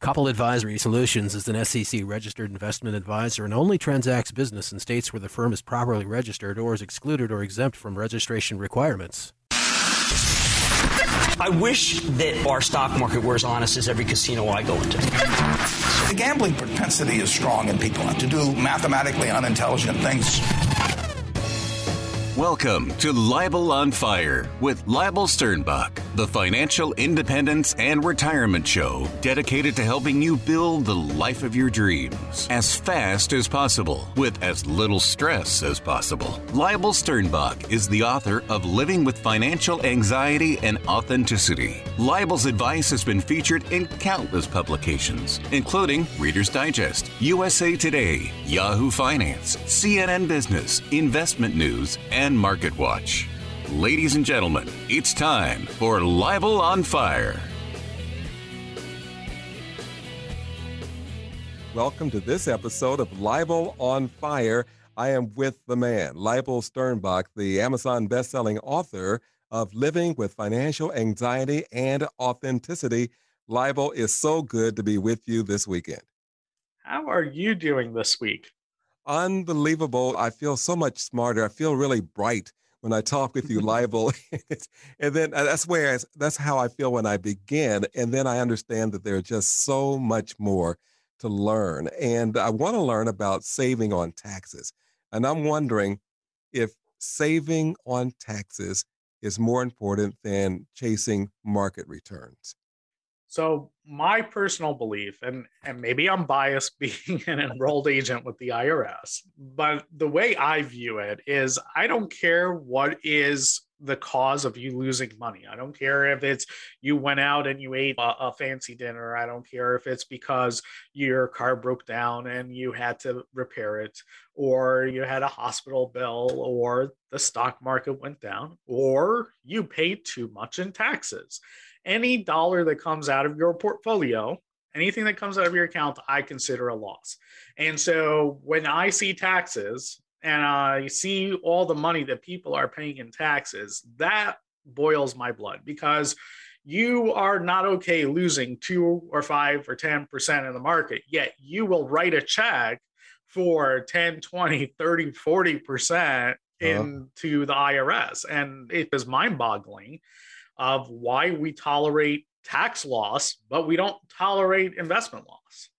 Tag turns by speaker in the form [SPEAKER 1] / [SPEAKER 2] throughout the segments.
[SPEAKER 1] Couple Advisory Solutions is an SEC registered investment advisor and only transacts business in states where the firm is properly registered or is excluded or exempt from registration requirements.
[SPEAKER 2] I wish that our stock market were as honest as every casino I go into.
[SPEAKER 3] The gambling propensity is strong in people to do mathematically unintelligent things.
[SPEAKER 4] Welcome to Leibel on Fire with Leibel Sternbach, the financial independence and retirement show dedicated to helping you build the life of your dreams as fast as possible with as little stress as possible. Leibel Sternbach is the author of Living with Financial Anxiety and Authenticity. Leibel's advice has been featured in countless publications, including Reader's Digest, USA Today, Yahoo Finance, CNN Business, Investment News, and Market Watch. Ladies and gentlemen, it's time for Leibel on Fire.
[SPEAKER 5] Welcome to this episode of Leibel on Fire. I am with the man, Leibel Sternbach, the Amazon best-selling author of Living with Financial Anxiety and Authenticity. Leibel is so good to be with you this weekend.
[SPEAKER 6] How are you doing this week?
[SPEAKER 5] Unbelievable. I feel so much smarter. I feel really bright when I talk with you, Leibel. and then uh, that's where that's how I feel when I begin. And then I understand that there's just so much more to learn. And I want to learn about saving on taxes. And I'm wondering if saving on taxes is more important than chasing market returns.
[SPEAKER 6] So my personal belief, and and maybe I'm biased being an enrolled agent with the IRS, but the way I view it is I don't care what is the cause of you losing money. I don't care if it's you went out and you ate a, a, fancy dinner. I don't care if it's because your car broke down and you had to repair it, or you had a hospital bill, or the stock market went down, or you paid too much in taxes any dollar that comes out of your portfolio, anything that comes out of your account, I consider a loss. And so when I see taxes and I see all the money that people are paying in taxes, that boils my blood because you are not okay losing two or five or 10% in the market, yet you will write a check for 10, 20, 30, 40% uh-huh. into the IRS. And it is mind boggling of why we tolerate tax loss, but we don't tolerate investment loss.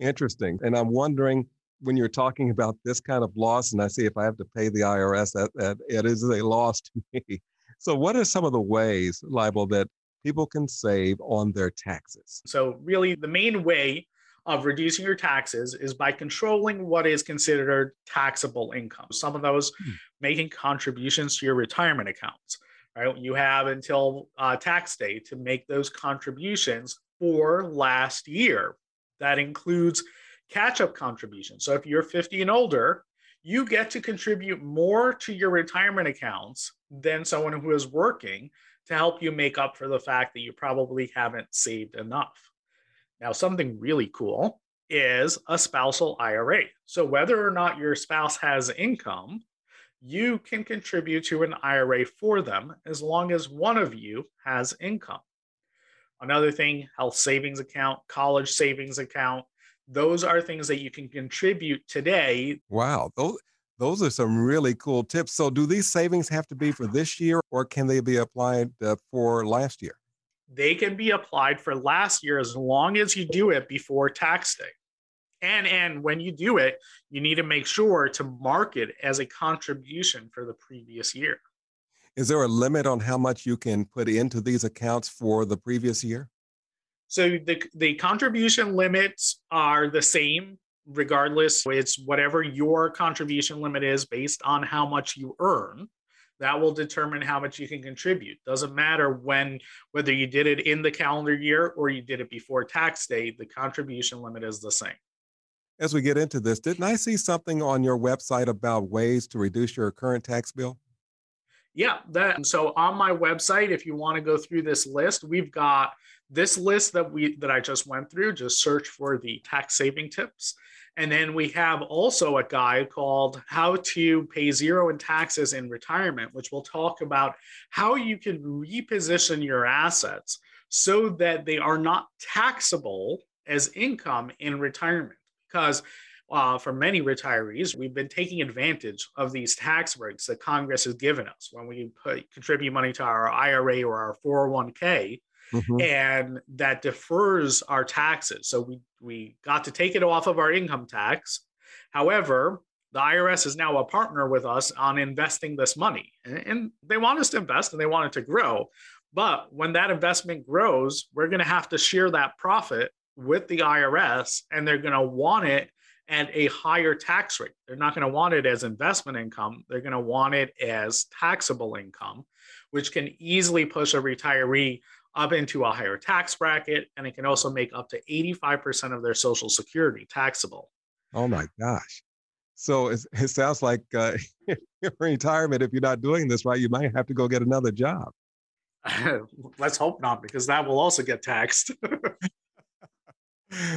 [SPEAKER 5] Interesting. And I'm wondering when you're talking about this kind of loss, and I see if I have to pay the IRS, that, that it is a loss to me. So, what are some of the ways, Leibel, that people can save on their taxes?
[SPEAKER 6] So, really, the main way of reducing your taxes is by controlling what is considered taxable income. Some of those hmm. making contributions to your retirement accounts. Right? You have until uh, tax day to make those contributions for last year. That includes catch up contributions. So if you're 50 and older, you get to contribute more to your retirement accounts than someone who is working to help you make up for the fact that you probably haven't saved enough. Now, something really cool is a spousal IRA. So, whether or not your spouse has income, you can contribute to an IRA for them as long as one of you has income. Another thing, health savings account, college savings account, those are things that you can contribute today.
[SPEAKER 5] Wow, those those are some really cool tips. So, do these savings have to be for this year, or can they be applied uh, for last year?
[SPEAKER 6] They can be applied for last year as long as you do it before tax day and and when you do it you need to make sure to mark it as a contribution for the previous year.
[SPEAKER 5] Is there a limit on how much you can put into these accounts for the previous year?
[SPEAKER 6] So the the contribution limits are the same regardless. It's whatever your contribution limit is based on how much you earn. That will determine how much you can contribute. Doesn't matter when whether you did it in the calendar year or you did it before tax day the contribution limit is the same
[SPEAKER 5] as we get into this, didn't I see something on your website about ways to reduce your current tax bill?
[SPEAKER 6] Yeah, that so on my website, if you want to go through this list, we've got this list that we that I just went through. Just search for the tax saving tips. And then we have also a guide called How to Pay Zero in Taxes in Retirement, which will talk about how you can reposition your assets so that they are not taxable as income in retirement because uh, for many retirees, we've been taking advantage of these tax breaks that Congress has given us when we put, contribute money to our IRA or our 401k. Mm-hmm. And that defers our taxes. So we, we got to take it off of our income tax. However, the IRS is now a partner with us on investing this money. And, and they want us to invest and they want it to grow. But when that investment grows, we're going to have to share that profit with the IRS and they're going to want it at a higher tax rate. They're not going to want it as investment income. They're going to want it as taxable income, which can easily push a retiree up into a higher tax bracket. And it can also make up to 85% of their Social Security taxable.
[SPEAKER 5] Oh my gosh. So it, it sounds like uh, retirement, if you're not doing this right, you might have to go get another job.
[SPEAKER 6] Let's hope not, because that will also get taxed.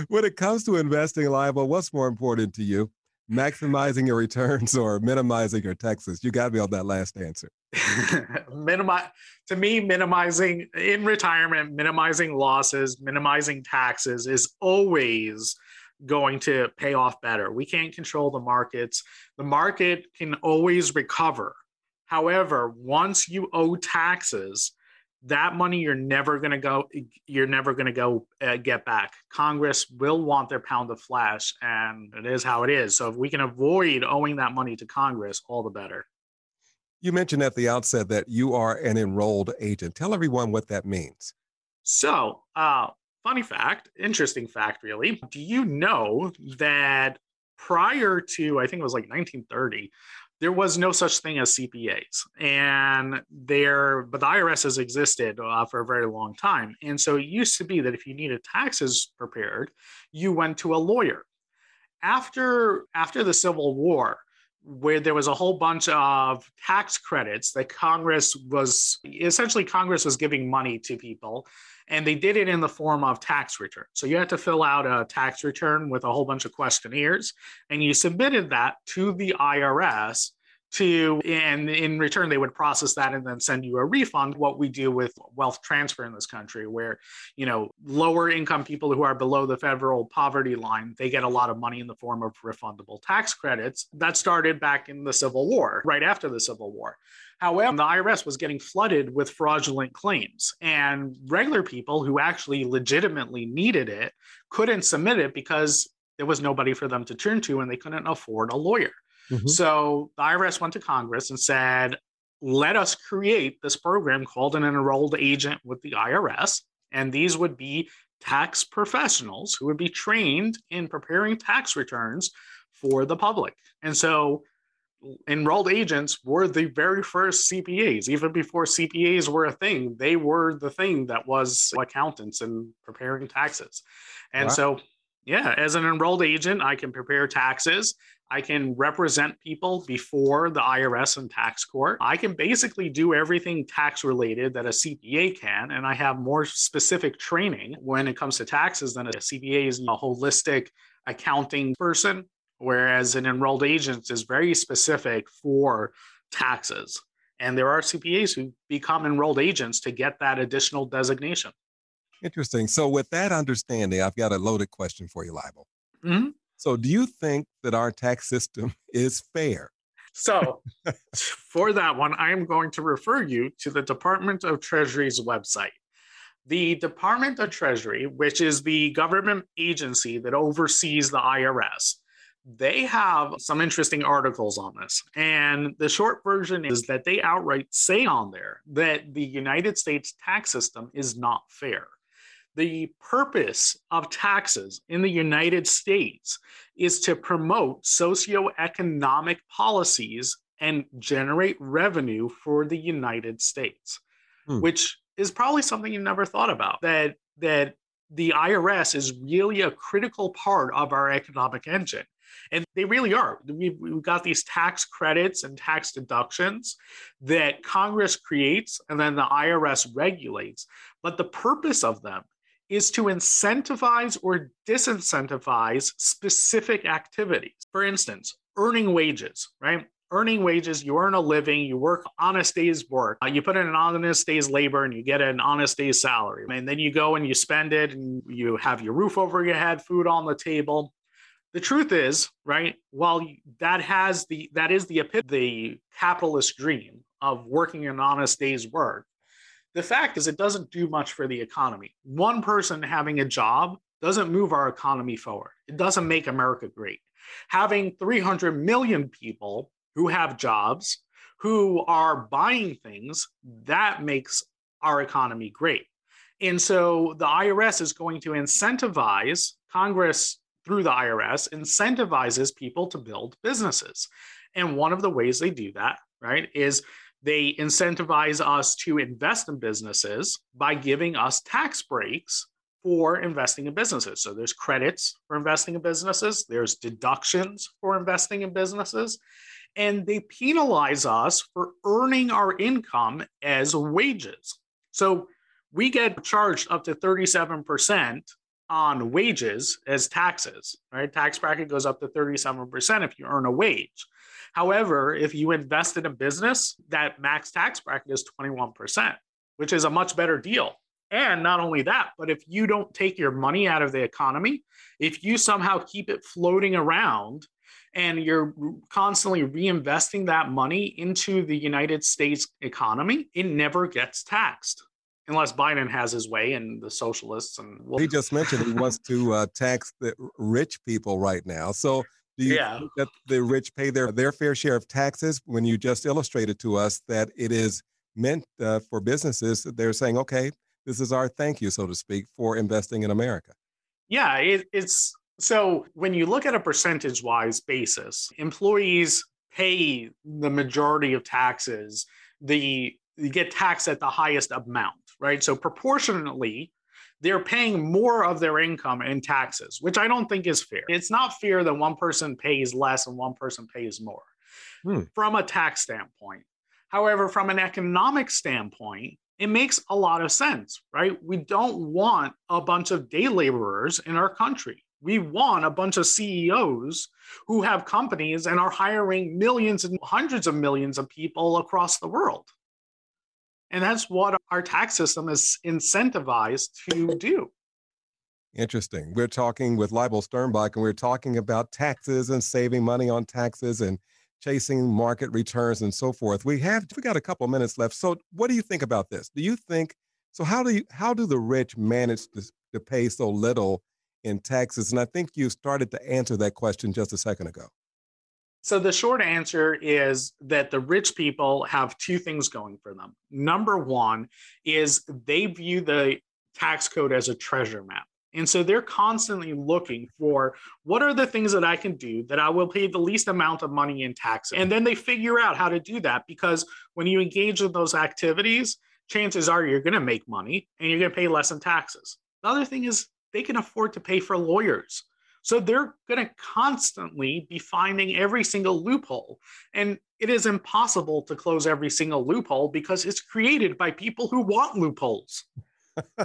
[SPEAKER 5] when it comes to investing, Leibel, what's more important to you? Maximizing your returns or minimizing your taxes? You got me on that last answer.
[SPEAKER 6] Minimize to me, minimizing in retirement, minimizing losses, minimizing taxes is always going to pay off better. We can't control the markets. The market can always recover. However, once you owe taxes, that money you're never going to go you're never going to go uh, get back. Congress will want their pound of flesh and it is how it is. So if we can avoid owing that money to congress all the better.
[SPEAKER 5] You mentioned at the outset that you are an enrolled agent. Tell everyone what that means.
[SPEAKER 6] So uh, funny fact interesting fact really. Do you know that prior to i think it was like 1930 there was no such thing as CPAs, and there, but the IRS has existed uh, for a very long time. And so it used to be that if you needed taxes prepared, you went to a lawyer. After after the Civil War, where there was a whole bunch of tax credits that Congress was essentially Congress was giving money to people and they did it in the form of tax return. So you had to fill out a tax return with a whole bunch of questionnaires, and you submitted that to the IRS to you, and in return they would process that and then send you a refund what we do with wealth transfer in this country where you know lower income people who are below the federal poverty line they get a lot of money in the form of refundable tax credits that started back in the civil war right after the civil war However, the IRS was getting flooded with fraudulent claims, and regular people who actually legitimately needed it couldn't submit it because there was nobody for them to turn to and they couldn't afford a lawyer. Mm-hmm. So the IRS went to Congress and said, let us create this program called an enrolled agent with the IRS. And these would be tax professionals who would be trained in preparing tax returns for the public. And so enrolled agents were the very first CPAs. Even before CPAs were a thing, they were the thing that was accountants and preparing taxes. And wow. so, yeah, as an enrolled agent, I can prepare taxes. I can represent people before the IRS and tax court. I can basically do everything tax related that a CPA can. And I have more specific training when it comes to taxes than a CPA is a holistic accounting person whereas an enrolled agent is very specific for taxes. And there are CPAs who become enrolled agents to get that additional designation.
[SPEAKER 5] Interesting. So, with that understanding, I've got a loaded question for you, Leibel. Mm-hmm. So, do you think that our tax system is fair?
[SPEAKER 6] So, for that one, I am going to refer you to the Department of Treasury's website. The Department of Treasury, which is the government agency that oversees the IRS, they have some interesting articles on this. And the short version is that they outright say on there that the United States tax system is not fair. The purpose of taxes in the United States is to promote socioeconomic policies and generate revenue for the United States, hmm. which is probably something you never thought about. That that the IRS is really a critical part of our economic engine. And they really are. We've, we've got these tax credits and tax deductions that Congress creates and then the IRS regulates. But the purpose of them is to incentivize or disincentivize specific activities. For instance, earning wages, right? earning wages, you earn a living, you work honest day's work, uh, you put in an honest day's labor and you get an honest day's salary. And then you go and you spend it and you have your roof over your head, food on the table. The truth is, right, while that has the that is the the capitalist dream of working an honest day's work, the fact is it doesn't do much for the economy. One person having a job doesn't move our economy forward. It doesn't make America great. Having 300 million people who have jobs, who are buying things, that makes our economy great. And so the IRS is going to incentivize, Congress through the IRS incentivizes people to build businesses. And one of the ways they do that, right, is they incentivize us to invest in businesses by giving us tax breaks for investing in businesses. So there's credits for investing in businesses, there's deductions for investing in businesses, and they penalize us for earning our income as wages. So we get charged up to 37% on wages as taxes, right? Tax bracket goes up to 37% if you earn a wage. However, if you invest in a business, that max tax bracket is 21%, which is a much better deal. And not only that, but if you don't take your money out of the economy, if you somehow keep it floating around and you're constantly reinvesting that money into the United States economy, it never gets taxed unless Biden has his way and the socialists and
[SPEAKER 5] he just mentioned he wants to uh, tax the rich people right now. So do you yeah. think that the rich pay their their fair share of taxes? When you just illustrated to us that it is meant uh, for businesses, they're saying, okay, this is our thank you, so to speak, for investing in America.
[SPEAKER 6] Yeah, it, it's so when you look at a percentage wise basis, employees pay the majority of taxes. The you get taxed at the highest amount, right? So proportionately, they're paying more of their income in taxes, which I don't think is fair. It's not fair that one person pays less and one person pays more hmm. from a tax standpoint. However, from an economic standpoint, it makes a lot of sense, right? We don't want a bunch of day laborers in our country. We want a bunch of CEOs who have companies and are hiring millions and hundreds of millions of people across the world. And that's what our tax system is incentivized to do.
[SPEAKER 5] Interesting. We're talking with Leibel Sternbach, and we're talking about taxes and saving money on taxes and chasing market returns and so forth. We have we got a couple of minutes left. So, what do you think about this? Do you think so? How do you how do the rich manage to, to pay so little in taxes? And I think you started to answer that question just a second ago.
[SPEAKER 6] So the short answer is that the rich people have two things going for them. Number one is they view the tax code as a treasure map. And so they're constantly looking for what are the things that I can do that I will pay the least amount of money in tax. And then they figure out how to do that because when you engage in those activities, chances are you're going to make money and you're going to pay less in taxes. The other thing is they can afford to pay for lawyers. So they're going to constantly be finding every single loophole. And it is impossible to close every single loophole because it's created by people who want loopholes.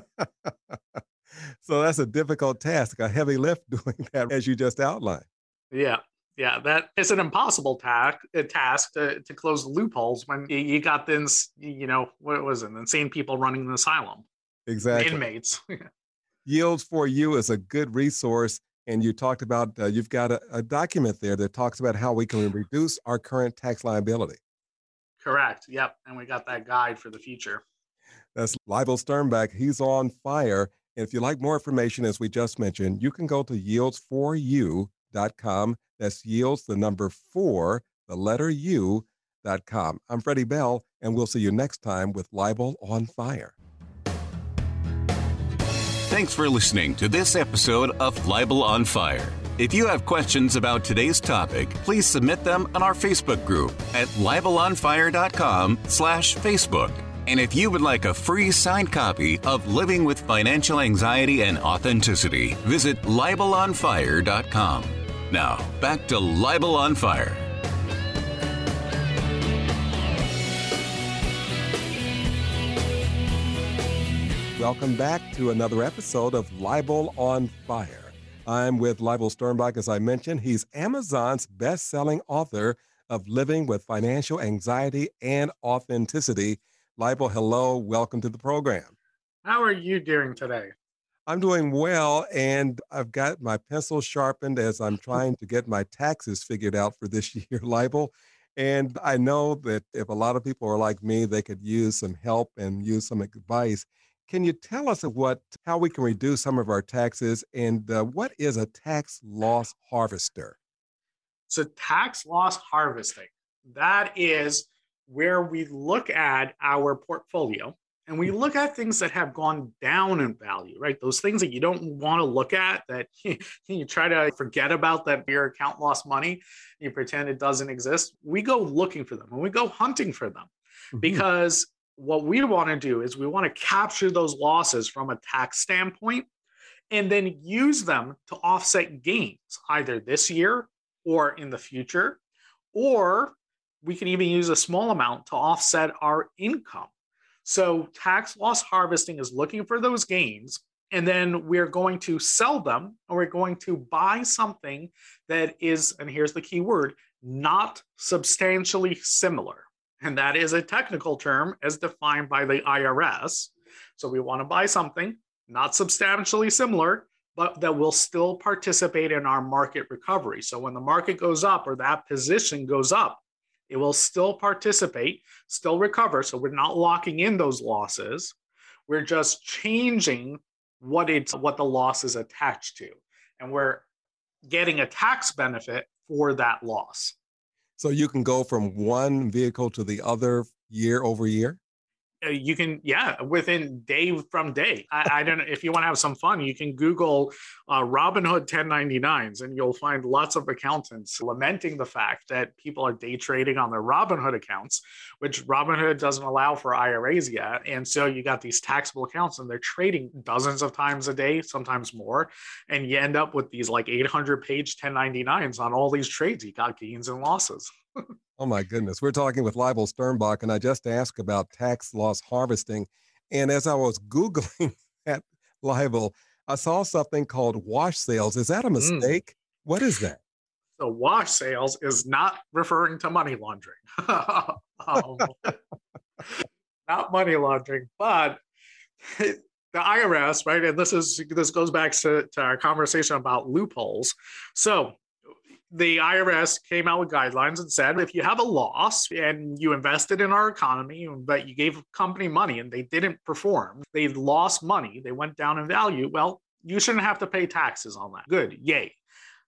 [SPEAKER 5] so that's a difficult task, a heavy lift doing that, as you just outlined.
[SPEAKER 6] Yeah. Yeah, that is an impossible task, a uh, task to, to close loopholes when you got this, you know, what was it, insane people running the asylum.
[SPEAKER 5] Exactly.
[SPEAKER 6] Inmates.
[SPEAKER 5] Yields for You is a good resource. And you talked about, uh, you've got a, a document there that talks about how we can reduce our current tax liability.
[SPEAKER 6] Correct. Yep. And we got that guide for the future.
[SPEAKER 5] That's Leibel Sternbach. He's on fire. And if you like more information, as we just mentioned, you can go to yields4u.com. That's yields, the number four, the letter U.com. I'm Freddie Bell, and we'll see you next time with Leibel on Fire.
[SPEAKER 4] Thanks for listening to this episode of Leibel on Fire. If you have questions about today's topic, please submit them on our Facebook group at libelonfire.com slash Facebook. And if you would like a free signed copy of Living with Financial Anxiety and Authenticity, visit libelonfire.com. Now, back to Leibel on Fire.
[SPEAKER 5] Welcome back to another episode of Leibel on Fire. I'm with Leibel Sternbach, as I mentioned. He's Amazon's best selling author of living with financial anxiety and authenticity. Leibel, hello. Welcome to the program.
[SPEAKER 6] How are you doing today?
[SPEAKER 5] I'm doing well, and I've got my pencil sharpened as I'm trying to get my taxes figured out for this year, Leibel. And I know that if a lot of people are like me, they could use some help and use some advice. Can you tell us what how we can reduce some of our taxes and uh, what is a tax loss harvester?
[SPEAKER 6] So tax loss harvesting, that is where we look at our portfolio and we look at things that have gone down in value, right? Those things that you don't want to look at that you try to forget about that your account lost money, you pretend it doesn't exist. We go looking for them and we go hunting for them mm-hmm. because what we want to do is we want to capture those losses from a tax standpoint and then use them to offset gains either this year or in the future or we can even use a small amount to offset our income. So tax loss harvesting is looking for those gains and then we're going to sell them or we're going to buy something that is and here's the key word not substantially similar and that is a technical term as defined by the IRS so we want to buy something not substantially similar but that will still participate in our market recovery so when the market goes up or that position goes up it will still participate, still recover. So we're not locking in those losses. We're just changing what it's what the loss is attached to. And we're getting a tax benefit for that loss.
[SPEAKER 5] So you can go from one vehicle to the other year over year?
[SPEAKER 6] Uh, you can yeah within day from day. I, I don't know if you want to have some fun you can google uh, robinhood 1099s and you'll find lots of accountants lamenting the fact that people are day trading on their robinhood accounts which robinhood doesn't allow for iras yet. And so you got these taxable accounts and they're trading dozens of times a day sometimes more. And you end up with these like 800 page 1099s on all these trades. You got gains and losses
[SPEAKER 5] Oh my goodness. We're talking with Leibel Sternbach, and I just asked about tax loss harvesting. And as I was Googling that Leibel, I saw something called wash sales. Is that a mm. mistake? Mm. What is that?
[SPEAKER 6] So wash sales is not referring to money laundering. um, not money laundering, but the IRS, right? And this is this goes back to, to our conversation about loopholes. So the IRS came out with guidelines and said if you have a loss and you invested in our economy, but you gave a company money and they didn't perform, they lost money, they went down in value, well, you shouldn't have to pay taxes on that. Good, yay.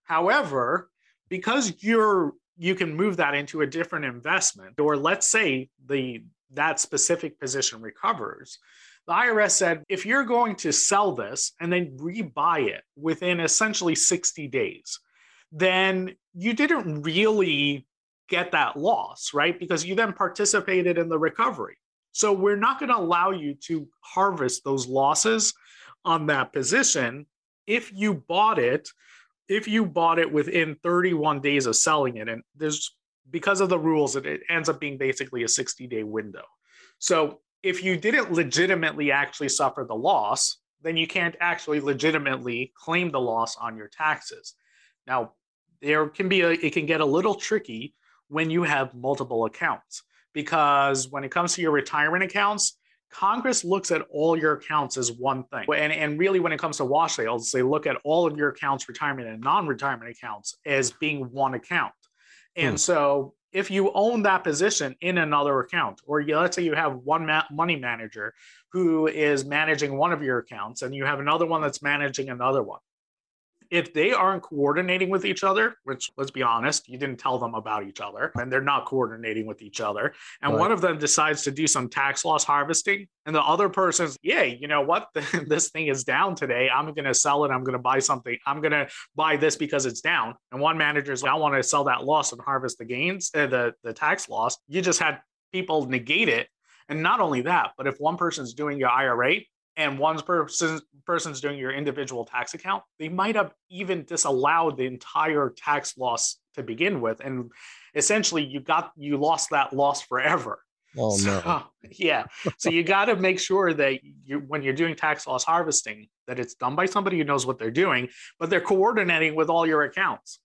[SPEAKER 6] However, because you're you can move that into a different investment, or let's say the that specific position recovers. The IRS said if you're going to sell this and then rebuy it within essentially 60 days, then you didn't really get that loss, right? Because you then participated in the recovery. So we're not going to allow you to harvest those losses on that position if you bought it if you bought it within 31 days of selling it and there's because of the rules it, ends up being basically a 60 day window so if you didn't legitimately actually suffer the loss then you can't actually legitimately claim the loss on your taxes now there can be a it can get a little tricky when you have multiple accounts because when it comes to your retirement accounts congress looks at all your accounts as one thing and, and really when it comes to wash sales they look at all of your accounts retirement and non-retirement accounts as being one account and hmm. so if you own that position in another account or you, let's say you have one ma- money manager who is managing one of your accounts and you have another one that's managing another one if they aren't coordinating with each other, which let's be honest, you didn't tell them about each other and they're not coordinating with each other, and right. one of them decides to do some tax loss harvesting, and the other person's, yeah, you know what, this thing is down today. I'm going to sell it. I'm going to buy something. I'm going to buy this because it's down. And one manager's like, I want to sell that loss and harvest the gains, uh, the the tax loss. You just had people negate it. And not only that, but if one person's doing your IRA and one person person's doing your individual tax account, they might have even disallowed the entire tax loss to begin with, and essentially you got you lost that loss forever.
[SPEAKER 5] Oh no!
[SPEAKER 6] Yeah, so you got to make sure that you when you're doing tax loss harvesting that it's done by somebody who knows what they're doing, but they're coordinating with all your accounts.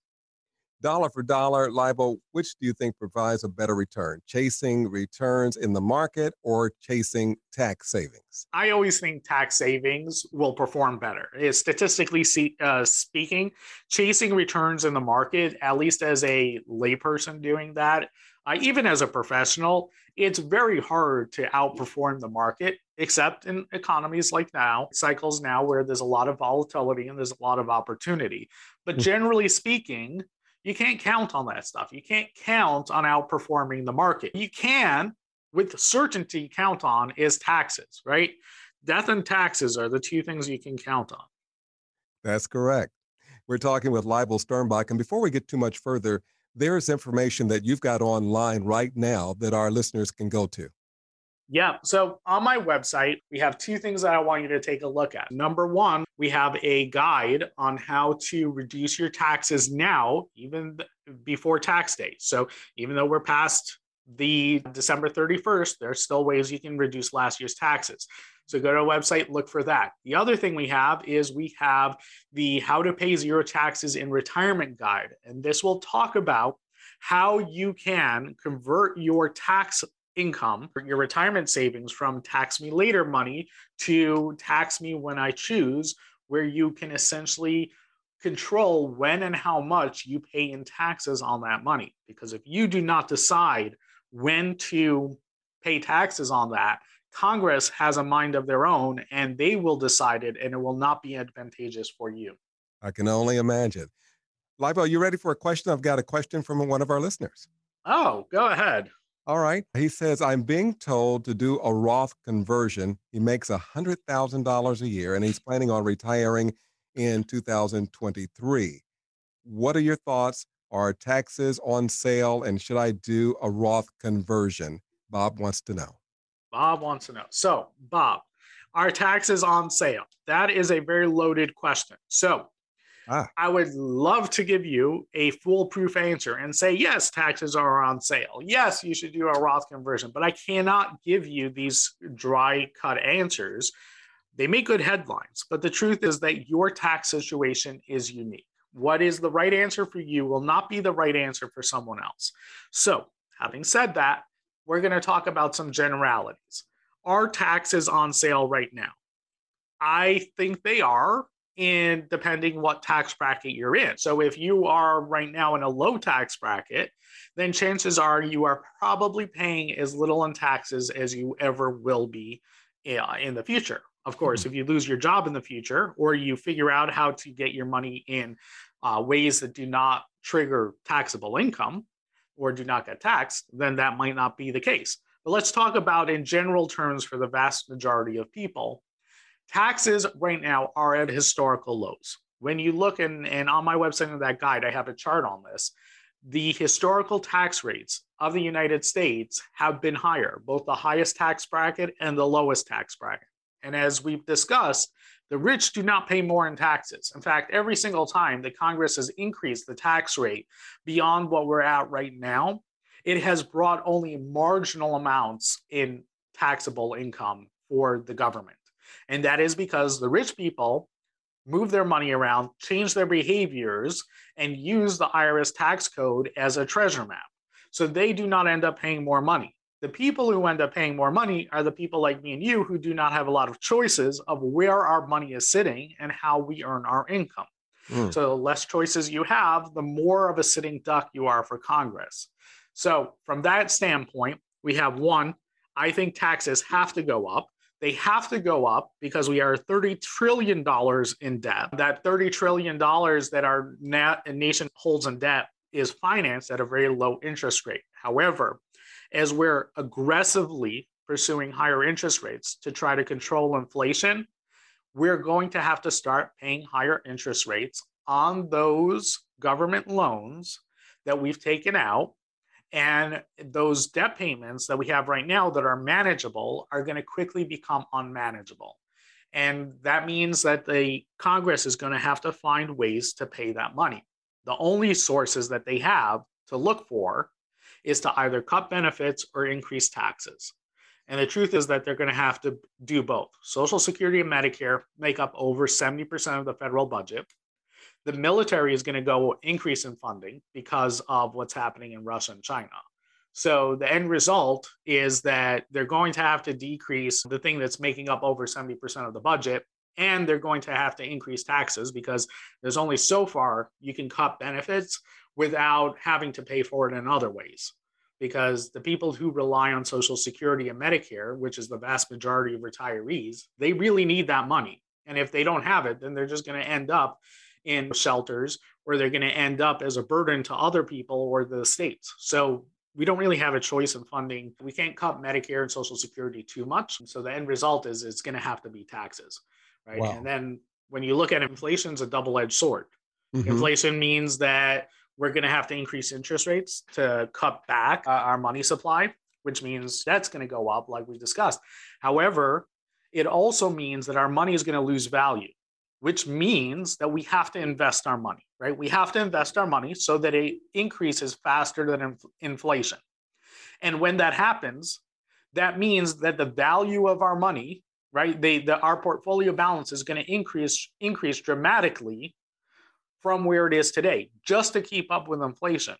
[SPEAKER 5] Dollar for dollar, Libo, which do you think provides a better return? Chasing returns in the market or chasing tax savings?
[SPEAKER 6] I always think tax savings will perform better. Statistically uh, speaking, chasing returns in the market, at least as a layperson doing that, uh, even as a professional, it's very hard to outperform the market, except in economies like now, cycles now where there's a lot of volatility and there's a lot of opportunity. But hmm. generally speaking, you can't count on that stuff. You can't count on outperforming the market. You can, with certainty, count on is taxes, right? Death and taxes are the two things you can count on.
[SPEAKER 5] That's correct. We're talking with Leibel Sternbach. And before we get too much further, there's information that you've got online right now that our listeners can go to.
[SPEAKER 6] Yeah. So on my website, we have two things that I want you to take a look at. Number one, we have a guide on how to reduce your taxes now, even before tax day. So even though we're past the December 31st, there's still ways you can reduce last year's taxes. So go to our website, look for that. The other thing we have is we have the How to Pay Zero Taxes in Retirement Guide. And this will talk about how you can convert your tax income, your retirement savings from tax me later money to tax me when I choose, where you can essentially control when and how much you pay in taxes on that money. Because if you do not decide when to pay taxes on that, Congress has a mind of their own and they will decide it and it will not be advantageous for you.
[SPEAKER 5] I can only imagine. Libo, are you ready for a question? I've got a question from one of our listeners.
[SPEAKER 6] Oh, go ahead.
[SPEAKER 5] All right. He says, I'm being told to do a Roth conversion. He makes $100,000 a year and he's planning on retiring in 2023. What are your thoughts? Are taxes on sale and should I do a Roth conversion? Bob wants to know.
[SPEAKER 6] Bob wants to know. So, Bob, are taxes on sale? That is a very loaded question. So, Ah. I would love to give you a foolproof answer and say, yes, taxes are on sale. Yes, you should do a Roth conversion, but I cannot give you these dry cut answers. They make good headlines, but the truth is that your tax situation is unique. What is the right answer for you will not be the right answer for someone else. So, having said that, we're going to talk about some generalities. Are taxes on sale right now? I think they are in depending what tax bracket you're in. So if you are right now in a low tax bracket, then chances are you are probably paying as little in taxes as you ever will be uh, in the future. Of course, mm-hmm. if you lose your job in the future or you figure out how to get your money in uh, ways that do not trigger taxable income or do not get taxed, then that might not be the case. But let's talk about in general terms for the vast majority of people taxes right now are at historical lows. When you look and, and on my website in that guide, I have a chart on this. The historical tax rates of the United States have been higher, both the highest tax bracket and the lowest tax bracket. And as we've discussed, the rich do not pay more in taxes. In fact, every single time that Congress has increased the tax rate beyond what we're at right now, it has brought only marginal amounts in taxable income for the government. And that is because the rich people move their money around, change their behaviors, and use the IRS tax code as a treasure map. So they do not end up paying more money. The people who end up paying more money are the people like me and you who do not have a lot of choices of where our money is sitting and how we earn our income. Mm. So the less choices you have, the more of a sitting duck you are for Congress. So from that standpoint, we have one, I think taxes have to go up. They have to go up because we are $30 trillion in debt. That $30 trillion that our nation holds in debt is financed at a very low interest rate. However, as we're aggressively pursuing higher interest rates to try to control inflation, we're going to have to start paying higher interest rates on those government loans that we've taken out and those debt payments that we have right now that are manageable are going to quickly become unmanageable. And that means that the Congress is going to have to find ways to pay that money. The only sources that they have to look for is to either cut benefits or increase taxes. And the truth is that they're going to have to do both. Social Security and Medicare make up over 70% of the federal budget. The military is going to go increase in funding because of what's happening in Russia and China. So the end result is that they're going to have to decrease the thing that's making up over 70% of the budget. And they're going to have to increase taxes because there's only so far you can cut benefits without having to pay for it in other ways. Because the people who rely on Social Security and Medicare, which is the vast majority of retirees, they really need that money. And if they don't have it, then they're just going to end up in shelters where they're going to end up as a burden to other people or the states. So we don't really have a choice in funding. We can't cut Medicare and Social Security too much. So the end result is it's going to have to be taxes, right? Wow. And then when you look at inflation, it's a double-edged sword. Mm-hmm. Inflation means that we're going to have to increase interest rates to cut back uh, our money supply, which means that's going to go up, like we discussed. However, it also means that our money is going to lose value which means that we have to invest our money, right? We have to invest our money so that it increases faster than inf- inflation. And when that happens, that means that the value of our money, right, they, the, our portfolio balance is going to increase increase dramatically from where it is today, just to keep up with inflation,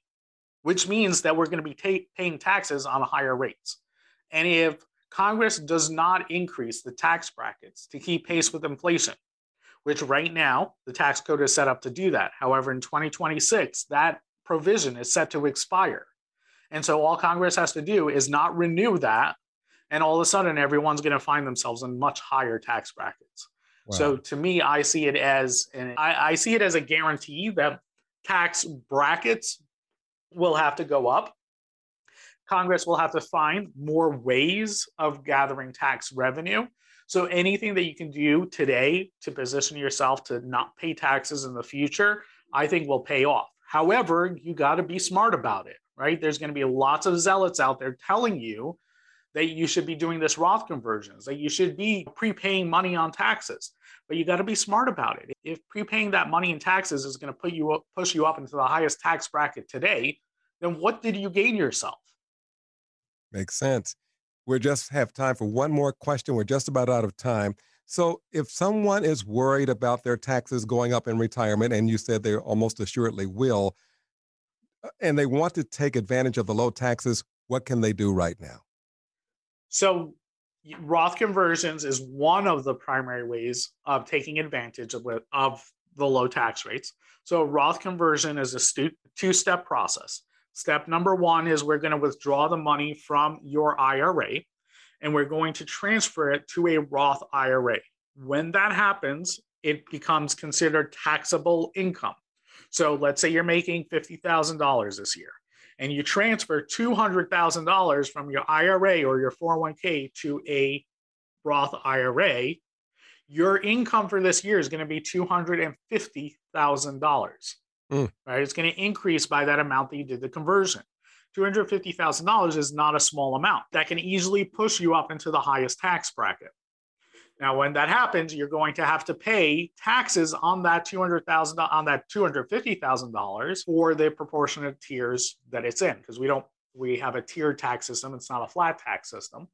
[SPEAKER 6] which means that we're going to be ta- paying taxes on higher rates. And if Congress does not increase the tax brackets to keep pace with inflation, which right now the tax code is set up to do that. However, in 2026, that provision is set to expire. And so all Congress has to do is not renew that. And all of a sudden, everyone's going to find themselves in much higher tax brackets. Wow. So to me, I see it as and I, I see it as a guarantee that tax brackets will have to go up. Congress will have to find more ways of gathering tax revenue so anything that you can do today to position yourself to not pay taxes in the future, I think will pay off. However, you got to be smart about it, right? There's going to be lots of zealots out there telling you that you should be doing this Roth conversions, that you should be prepaying money on taxes. But you got to be smart about it. If prepaying that money in taxes is going to put you up, push you up into the highest tax bracket today, then what did you gain yourself?
[SPEAKER 5] Makes sense. We just have time for one more question. We're just about out of time. So, if someone is worried about their taxes going up in retirement, and you said they almost assuredly will, uh, and they want to take advantage of the low taxes, what can they do right now?
[SPEAKER 6] So, Roth conversions is one of the primary ways of taking advantage of, of the low tax rates. So, Roth conversion is a two step process. Step number one is we're going to withdraw the money from your IRA and we're going to transfer it to a Roth IRA. When that happens, it becomes considered taxable income. So let's say you're making $50,000 this year and you transfer $200,000 from your IRA or your 401k to a Roth IRA, your income for this year is going to be $250,000. Mm. Right? It's going to increase by that amount that you did the conversion. $250,000 is not a small amount. That can easily push you up into the highest tax bracket. Now, when that happens, you're going to have to pay taxes on that 200,000 on that $250,000 for the proportionate tiers that it's in because we don't we have a tiered tax system, it's not a flat tax system.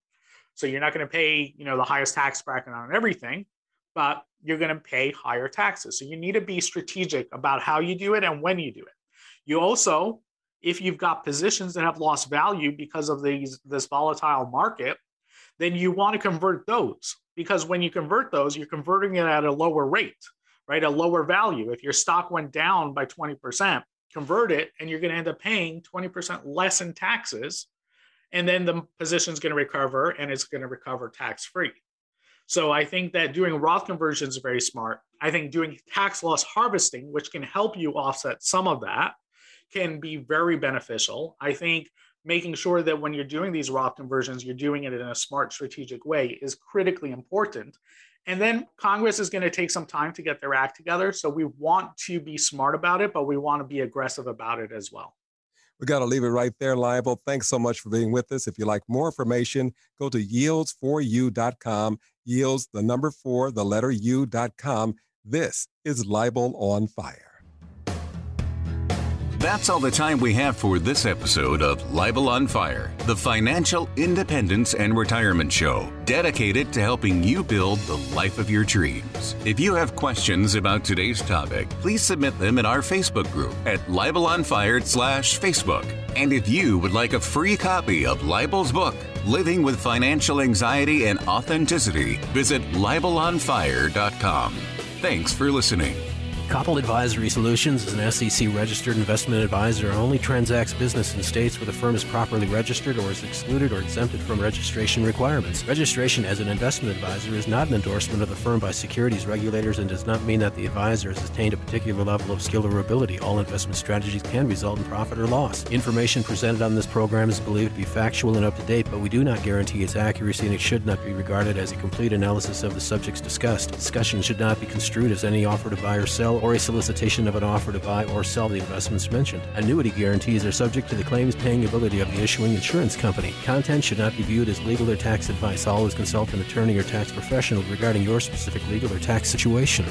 [SPEAKER 6] So you're not going to pay, you know, the highest tax bracket on everything but you're going to pay higher taxes. So you need to be strategic about how you do it and when you do it. You also, if you've got positions that have lost value because of these this volatile market, then you want to convert those because when you convert those, you're converting it at a lower rate, right? A lower value. If your stock went down by 20%, convert it and you're going to end up paying 20% less in taxes. And then the position is going to recover and it's going to recover tax free. So I think that doing Roth conversions is very smart. I think doing tax loss harvesting, which can help you offset some of that, can be very beneficial. I think making sure that when you're doing these Roth conversions, you're doing it in a smart, strategic way is critically important. And then Congress is going to take some time to get their act together. So we want to be smart about it, but we want to be aggressive about it as well.
[SPEAKER 5] We got to leave it right there, Leibel. Thanks so much for being with us. If you like more information, go to yields4u.com yields the number four, the letter U.com. This is Leibel on Fire.
[SPEAKER 4] That's all the time we have for this episode of Leibel on Fire, the financial independence and retirement show, dedicated to helping you build the life of your dreams. If you have questions about today's topic, please submit them in our Facebook group at Leibel on Fire slash Facebook. And if you would like a free copy of Leibel's book, Living with Financial Anxiety and Authenticity, visit libelonfire.com. Thanks for listening.
[SPEAKER 1] Copple Advisory Solutions is an SEC registered investment advisor and only transacts business in states where the firm is properly registered or is excluded or exempted from registration requirements. Registration as an investment advisor is not an endorsement of the firm by securities regulators and does not mean that the advisor has attained a particular level of skill or ability. All investment strategies can result in profit or loss. Information presented on this program is believed to be factual and up to date, but we do not guarantee its accuracy and it should not be regarded as a complete analysis of the subjects discussed. Discussion should not be construed as any offer to buy or sell or a solicitation of an offer to buy or sell the investments mentioned. Annuity guarantees are subject to the claims paying ability of the issuing insurance company. Content should not be viewed as legal or tax advice. Always consult an attorney or tax professional regarding your specific legal or tax situation.